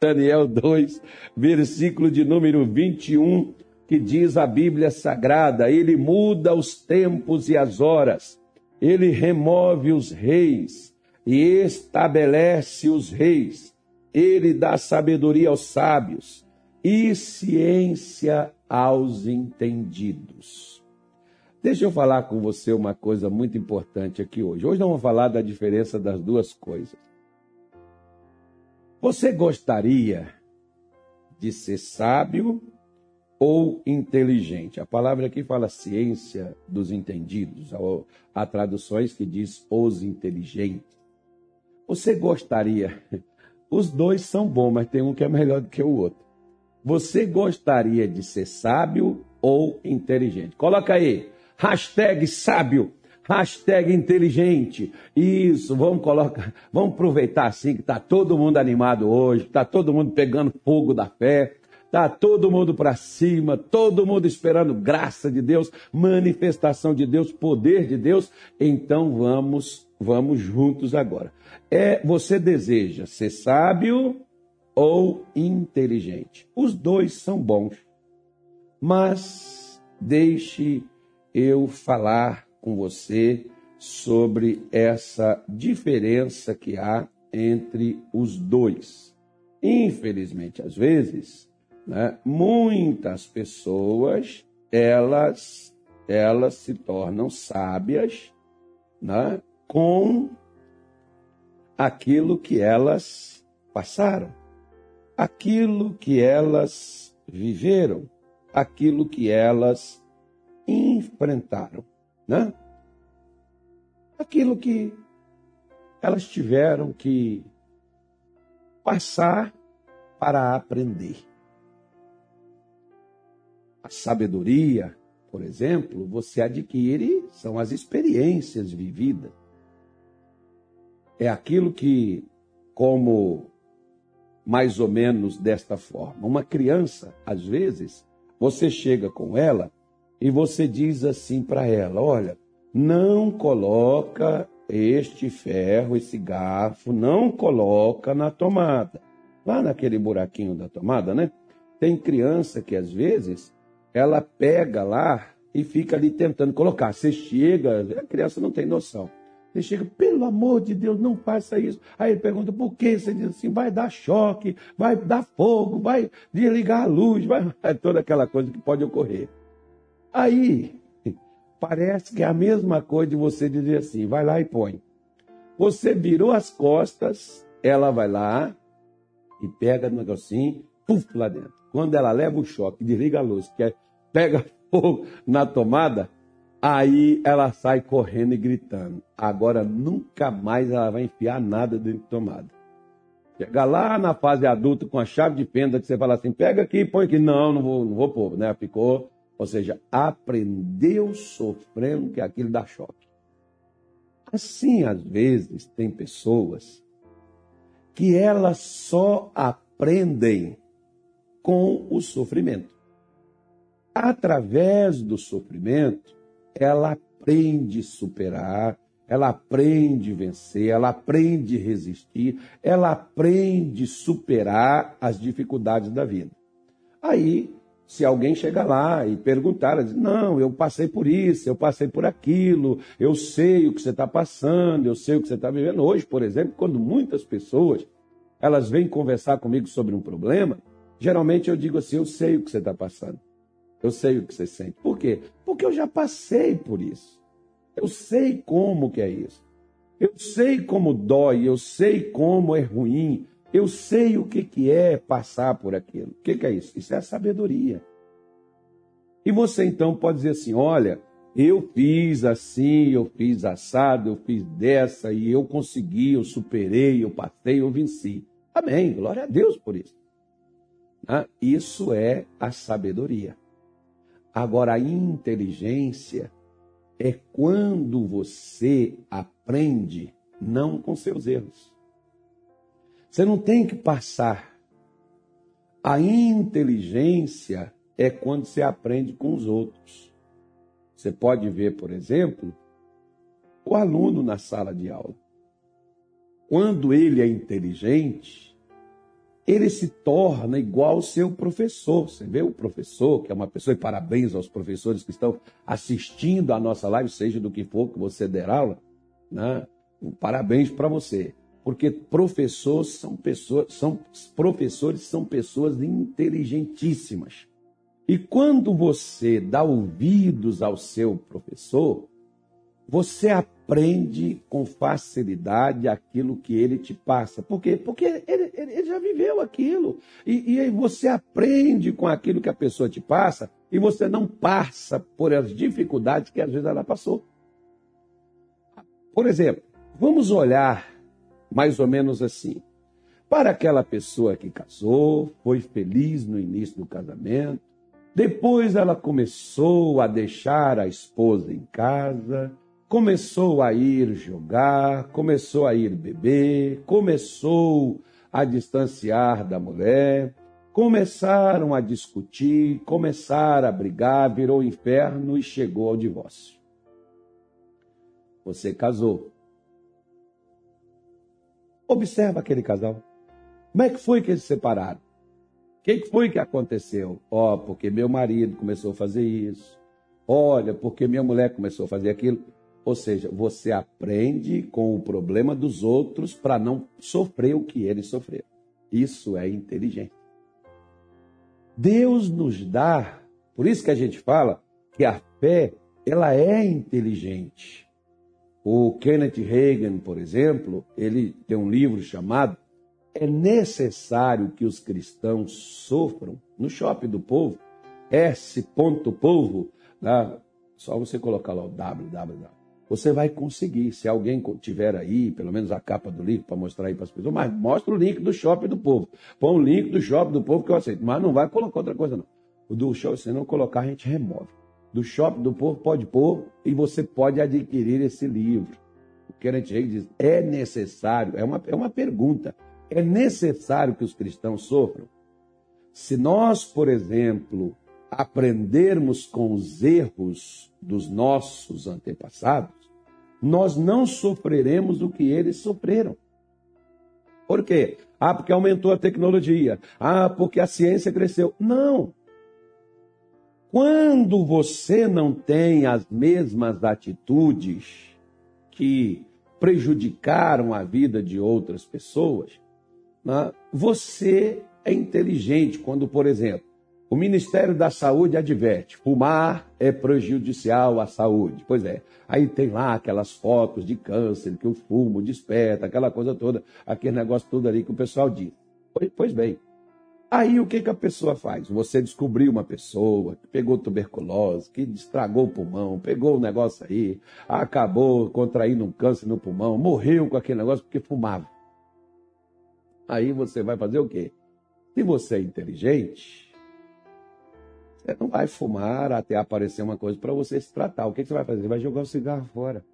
Daniel 2, versículo de número 21, que diz a Bíblia Sagrada: Ele muda os tempos e as horas, ele remove os reis e estabelece os reis, ele dá sabedoria aos sábios e ciência aos entendidos. Deixa eu falar com você uma coisa muito importante aqui hoje. Hoje nós vamos falar da diferença das duas coisas. Você gostaria de ser sábio ou inteligente? A palavra aqui fala ciência dos entendidos. Há traduções que diz os inteligentes. Você gostaria? Os dois são bons, mas tem um que é melhor do que o outro. Você gostaria de ser sábio ou inteligente? Coloca aí, hashtag sábio hashtag inteligente. Isso, vamos colocar, vamos aproveitar assim que está todo mundo animado hoje, está todo mundo pegando fogo da fé, está todo mundo para cima, todo mundo esperando graça de Deus, manifestação de Deus, poder de Deus. Então vamos, vamos juntos agora. É, você deseja ser sábio ou inteligente? Os dois são bons. Mas deixe eu falar com você sobre essa diferença que há entre os dois. Infelizmente, às vezes, né, muitas pessoas elas elas se tornam sábias né, com aquilo que elas passaram, aquilo que elas viveram, aquilo que elas enfrentaram né? Aquilo que elas tiveram que passar para aprender. A sabedoria, por exemplo, você adquire, são as experiências vividas. É aquilo que, como mais ou menos desta forma, uma criança, às vezes, você chega com ela e você diz assim para ela: olha, não coloca este ferro, esse garfo, não coloca na tomada. Lá naquele buraquinho da tomada, né? Tem criança que às vezes ela pega lá e fica ali tentando colocar. Você chega, a criança não tem noção. Você chega, pelo amor de Deus, não faça isso. Aí ele pergunta por quê? Você diz assim: vai dar choque, vai dar fogo, vai desligar a luz, vai. Toda aquela coisa que pode ocorrer. Aí, parece que é a mesma coisa de você dizer assim: vai lá e põe. Você virou as costas, ela vai lá e pega no negocinho, puf, lá dentro. Quando ela leva o choque, desliga a luz, que é, pega fogo na tomada, aí ela sai correndo e gritando. Agora nunca mais ela vai enfiar nada dentro de tomada. Chega lá na fase adulta com a chave de fenda que você fala assim, pega aqui, põe aqui. Não, não vou, não vou pôr, né? Ficou ou seja, aprendeu sofrendo que aquilo dá choque. Assim, às vezes, tem pessoas que elas só aprendem com o sofrimento. Através do sofrimento, ela aprende superar, ela aprende vencer, ela aprende resistir, ela aprende superar as dificuldades da vida. Aí se alguém chegar lá e perguntar, diz, não, eu passei por isso, eu passei por aquilo, eu sei o que você está passando, eu sei o que você está vivendo. Hoje, por exemplo, quando muitas pessoas elas vêm conversar comigo sobre um problema, geralmente eu digo assim, eu sei o que você está passando, eu sei o que você sente. Por quê? Porque eu já passei por isso. Eu sei como que é isso. Eu sei como dói, eu sei como é ruim, eu sei o que, que é passar por aquilo. O que, que é isso? Isso é a sabedoria. E você então pode dizer assim: olha, eu fiz assim, eu fiz assado, eu fiz dessa, e eu consegui, eu superei, eu passei, eu venci. Amém, glória a Deus por isso. Ah, isso é a sabedoria. Agora, a inteligência é quando você aprende não com seus erros. Você não tem que passar. A inteligência é quando você aprende com os outros. Você pode ver, por exemplo, o aluno na sala de aula. Quando ele é inteligente, ele se torna igual ao seu professor. Você vê o professor, que é uma pessoa, e parabéns aos professores que estão assistindo a nossa live, seja do que for que você der aula, né? Parabéns para você. Porque professores são pessoas, são professores são pessoas inteligentíssimas. E quando você dá ouvidos ao seu professor, você aprende com facilidade aquilo que ele te passa. Por quê? Porque ele, ele, já viveu aquilo. E, e você aprende com aquilo que a pessoa te passa e você não passa por as dificuldades que às vezes ela passou. Por exemplo, vamos olhar mais ou menos assim. Para aquela pessoa que casou, foi feliz no início do casamento, depois ela começou a deixar a esposa em casa, começou a ir jogar, começou a ir beber, começou a distanciar da mulher, começaram a discutir, começaram a brigar, virou inferno e chegou ao divórcio. Você casou. Observa aquele casal. Como é que foi que eles se separaram? O que foi que aconteceu? Ó, oh, porque meu marido começou a fazer isso. Olha, porque minha mulher começou a fazer aquilo. Ou seja, você aprende com o problema dos outros para não sofrer o que eles sofreram. Isso é inteligente. Deus nos dá, por isso que a gente fala que a fé, ela é inteligente. O Kenneth Reagan, por exemplo, ele tem um livro chamado É necessário que os cristãos sofram. No shopping do povo, S. Povo, né? só você colocar lá o www você vai conseguir. Se alguém tiver aí, pelo menos a capa do livro para mostrar aí para as pessoas, mas mostra o link do shopping do povo. Põe o link do shopping do povo que eu aceito. Mas não vai colocar outra coisa, não. O do shopping, se não colocar, a gente remove. Do shopping do povo pode pôr e você pode adquirir esse livro. O a gente diz, é necessário, é uma, é uma pergunta. É necessário que os cristãos sofram? Se nós, por exemplo, aprendermos com os erros dos nossos antepassados, nós não sofreremos o que eles sofreram. Por quê? Ah, porque aumentou a tecnologia. Ah, porque a ciência cresceu. Não. Quando você não tem as mesmas atitudes que prejudicaram a vida de outras pessoas, né, você é inteligente quando, por exemplo, o Ministério da Saúde adverte: fumar é prejudicial à saúde. Pois é, aí tem lá aquelas fotos de câncer que o fumo desperta, aquela coisa toda, aquele negócio todo ali que o pessoal diz. Pois, bem, aí o que, que a pessoa faz? Você descobriu uma pessoa que pegou tuberculose, que estragou o pulmão, pegou o negócio aí, acabou contraindo um câncer no pulmão, morreu com aquele negócio porque fumava. Aí você vai fazer o quê? Se você é inteligente, você não vai fumar até aparecer uma coisa para você se tratar. O que, você vai fazer? Você vai jogar o cigarro fora.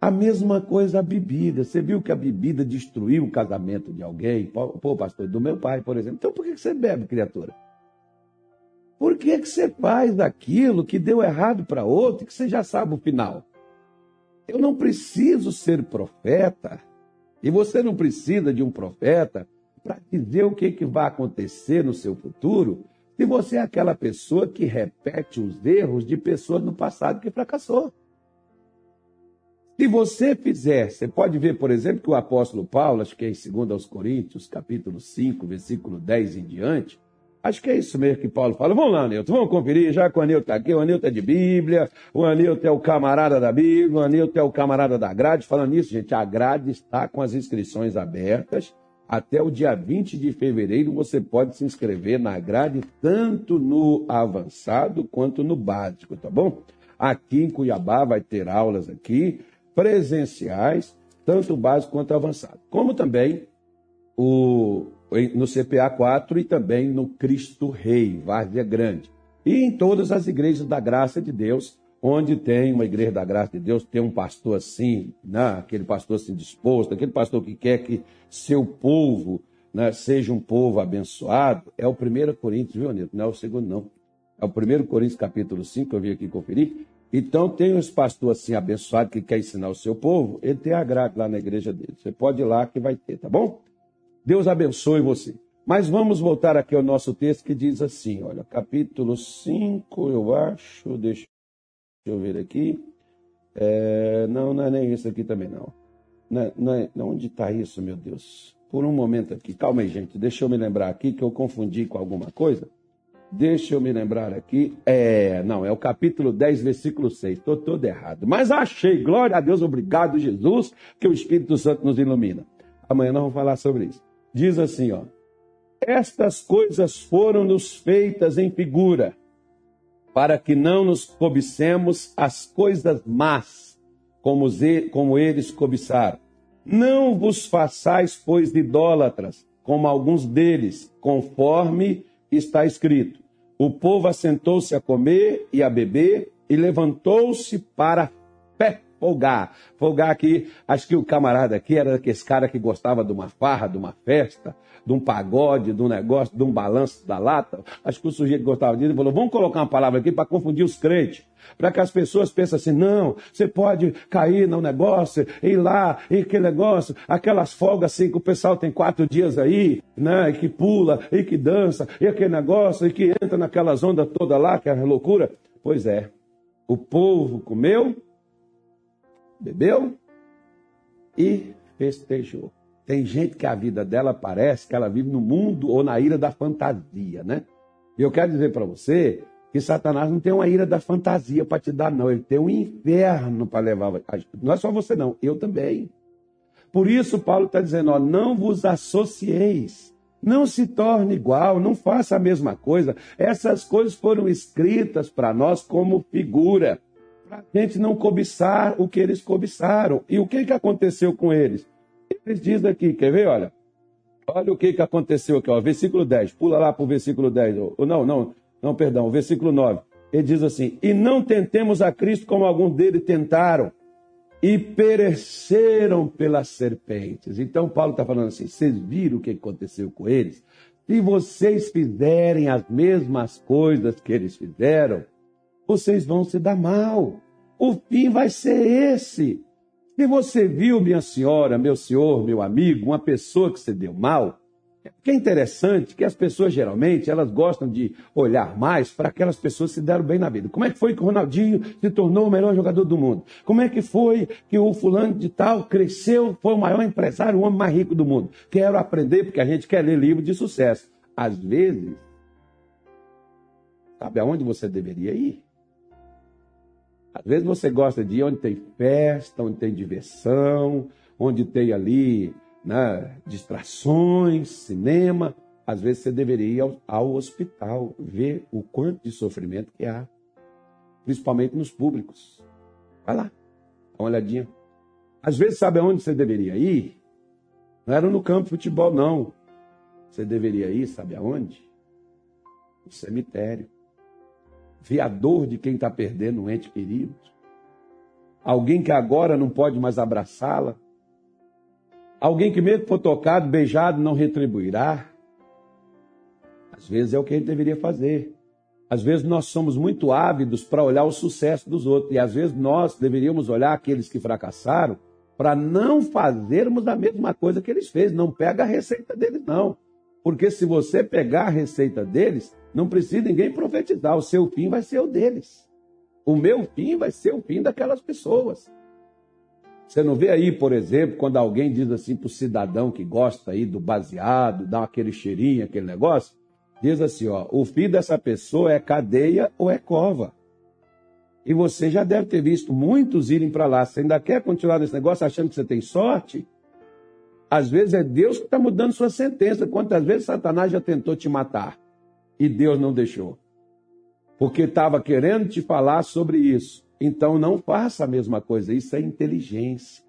A mesma coisa a bebida. Você viu que a bebida destruiu o casamento de alguém? Pô, pastor, do meu pai, por exemplo. Então por que você bebe, criatura? Por que, você faz aquilo que deu errado para outro que você já sabe o final? Eu não preciso ser profeta, e você não precisa de um profeta para dizer o que, que vai acontecer no seu futuro, se você é aquela pessoa que repete os erros de pessoas no passado que fracassou. Se você fizer, você pode ver, por exemplo, que o apóstolo Paulo, acho que é em 2 aos Coríntios, capítulo 5, versículo 10 em diante, acho que é isso mesmo que Paulo fala. Vamos lá, Anilton, vamos conferir, já que o Anilton está aqui, o Anilton é de Bíblia, o Anilton é o camarada da Bíblia, o Anilton é o camarada da grade. Falando nisso, gente, a grade está com as inscrições abertas até o dia 20 de fevereiro você pode se inscrever na grade, tanto no avançado quanto no básico, tá bom? Aqui em Cuiabá vai ter aulas aqui, presenciais, tanto básico quanto avançado. Como também o, no CPA 4 e também no Cristo Rei, Várzea Grande. E em todas as igrejas da graça de Deus, onde tem uma igreja da graça de Deus, tem um pastor assim, né? aquele pastor assim disposto, aquele pastor que quer que seu povo né, seja um povo abençoado, é o 1 Coríntios, viu, Anito? Não é o segundo, não. É o 1 Coríntios capítulo 5, eu vim aqui conferir. Então, tem uns pastores assim abençoados que quer ensinar o seu povo, ele tem a grade lá na igreja dele. Você pode ir lá que vai ter, tá bom? Deus abençoe você. Mas vamos voltar aqui ao nosso texto que diz assim, olha, capítulo 5, eu acho, deixa eu ver aqui. É, não, não é nem isso aqui também, não. não, é, não é, onde está isso, meu Deus? Por um momento aqui, calma aí, gente, deixa eu me lembrar aqui que eu confundi com alguma coisa. Deixa eu me lembrar aqui. É, não, é o capítulo 10, versículo 6. Estou todo errado. Mas achei, glória a Deus, obrigado, Jesus, que o Espírito Santo nos ilumina. Amanhã nós vamos falar sobre isso. Diz assim, ó. Estas coisas foram-nos feitas em figura, para que não nos cobicemos as coisas más, como, como eles cobiçaram. Não vos façais, pois, idólatras, como alguns deles, conforme está escrito: O povo assentou-se a comer e a beber e levantou-se para pé folgar. Folgar aqui, acho que o camarada aqui era aquele cara que gostava de uma farra, de uma festa, de um pagode, de um negócio, de um balanço da lata. Acho que o sujeito gostava disso e falou: vamos colocar uma palavra aqui para confundir os crentes. Para que as pessoas pensem assim, não, você pode cair no negócio, ir lá, e que negócio, aquelas folgas assim que o pessoal tem quatro dias aí, né? E que pula, e que dança, e aquele negócio, e que entra naquelas ondas toda lá, que é loucura. Pois é, o povo comeu, bebeu e festejou. Tem gente que a vida dela parece que ela vive no mundo ou na ira da fantasia, né? E eu quero dizer para você que Satanás não tem uma ira da fantasia para te dar, não. Ele tem um inferno para levar. Não é só você, não. Eu também. Por isso, Paulo está dizendo: ó, não vos associeis. Não se torne igual, não faça a mesma coisa. Essas coisas foram escritas para nós como figura, para a gente não cobiçar o que eles cobiçaram. E o que, que aconteceu com eles? Eles dizem aqui, quer ver? Olha. Olha o que, que aconteceu aqui, ó, versículo 10. Pula lá para o versículo 10. Ou, não, não, não, perdão, o versículo 9. Ele diz assim: E não tentemos a Cristo como alguns deles tentaram e pereceram pelas serpentes. Então, Paulo está falando assim: vocês viram o que aconteceu com eles? Se vocês fizerem as mesmas coisas que eles fizeram, vocês vão se dar mal. O fim vai ser esse. Se você viu, minha senhora, meu senhor, meu amigo, uma pessoa que se deu mal, que é interessante que as pessoas geralmente elas gostam de olhar mais para aquelas pessoas que se deram bem na vida. Como é que foi que o Ronaldinho se tornou o melhor jogador do mundo? Como é que foi que o fulano de tal cresceu, foi o maior empresário, o homem mais rico do mundo? Quero aprender porque a gente quer ler livro de sucesso. Às vezes, sabe aonde você deveria ir? Às vezes você gosta de ir onde tem festa, onde tem diversão, onde tem ali né, distrações, cinema. Às vezes você deveria ir ao, ao hospital, ver o quanto de sofrimento que há, principalmente nos públicos. Vai lá, dá uma olhadinha. Às vezes, sabe aonde você deveria ir? Não era no campo de futebol, não. Você deveria ir, sabe aonde? No cemitério ver a dor de quem está perdendo um ente querido, alguém que agora não pode mais abraçá-la, alguém que mesmo for tocado, beijado, não retribuirá. Às vezes é o que a gente deveria fazer. Às vezes nós somos muito ávidos para olhar o sucesso dos outros, e às vezes nós deveríamos olhar aqueles que fracassaram para não fazermos a mesma coisa que eles fez. Não pega a receita deles, não. Porque se você pegar a receita deles, não precisa ninguém profetizar. O seu fim vai ser o deles. O meu fim vai ser o fim daquelas pessoas. Você não vê aí, por exemplo, quando alguém diz assim para o cidadão que gosta aí do baseado, dá aquele cheirinho, aquele negócio, diz assim, ó, o fim dessa pessoa é cadeia ou é cova. E você já deve ter visto muitos irem para lá. Você ainda quer continuar nesse negócio achando que você tem sorte? Às vezes é Deus que está mudando sua sentença. Quantas vezes Satanás já tentou te matar e Deus não deixou? Porque estava querendo te falar sobre isso. Então não faça a mesma coisa. Isso é inteligência.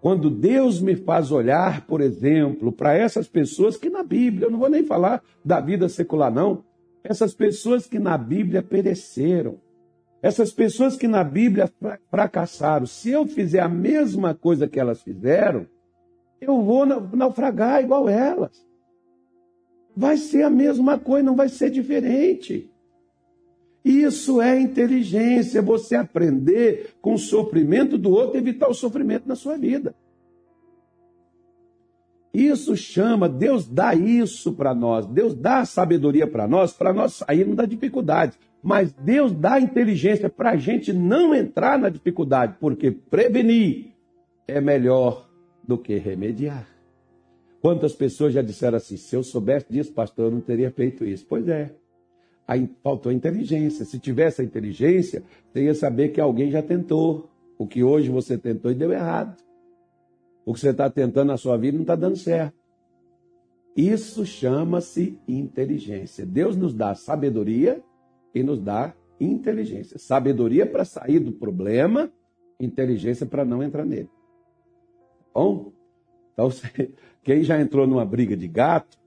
Quando Deus me faz olhar, por exemplo, para essas pessoas que na Bíblia, eu não vou nem falar da vida secular, não. Essas pessoas que na Bíblia pereceram. Essas pessoas que na Bíblia fracassaram. Se eu fizer a mesma coisa que elas fizeram, eu vou naufragar igual elas. Vai ser a mesma coisa, não vai ser diferente. Isso é inteligência, você aprender com o sofrimento do outro, evitar o sofrimento na sua vida. Isso chama, Deus dá isso para nós, Deus dá sabedoria para nós, para nós sairmos da dificuldade. Mas Deus dá inteligência para a gente não entrar na dificuldade, porque prevenir é melhor do que remediar. Quantas pessoas já disseram assim: se eu soubesse disso, pastor, eu não teria feito isso. Pois é, aí faltou inteligência. Se tivesse a inteligência, você ia saber que alguém já tentou. O que hoje você tentou e deu errado. O que você está tentando na sua vida não está dando certo. Isso chama-se inteligência. Deus nos dá sabedoria e nos dá inteligência. Sabedoria para sair do problema, inteligência para não entrar nele. Bom? Então, quem já entrou numa briga de gato,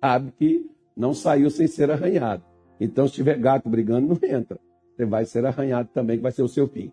sabe que não saiu sem ser arranhado. Então, se tiver gato brigando, não entra. Você vai ser arranhado também, que vai ser o seu fim.